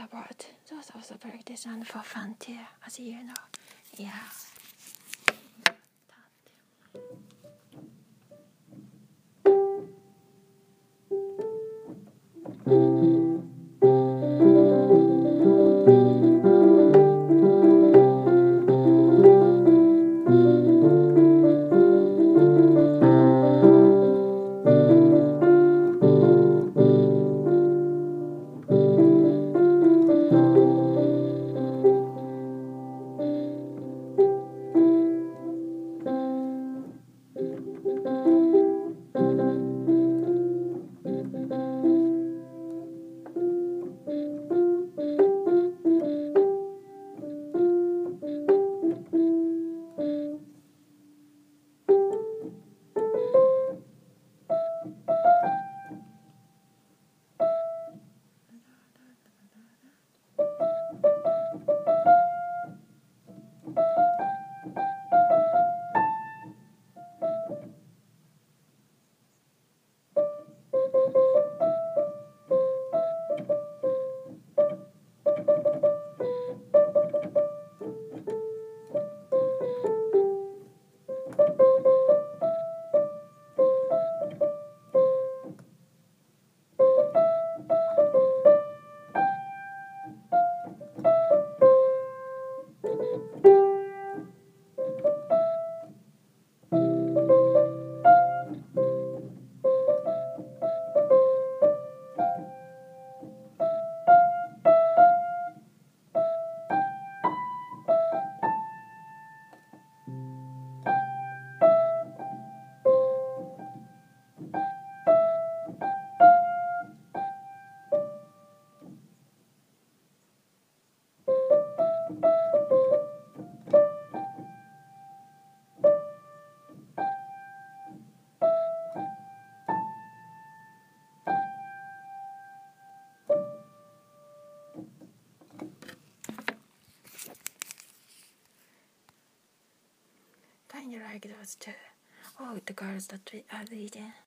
Yeah, but those also practice and for too, as you know. Yeah. Kind of like those two. Oh, the girls that we are reading.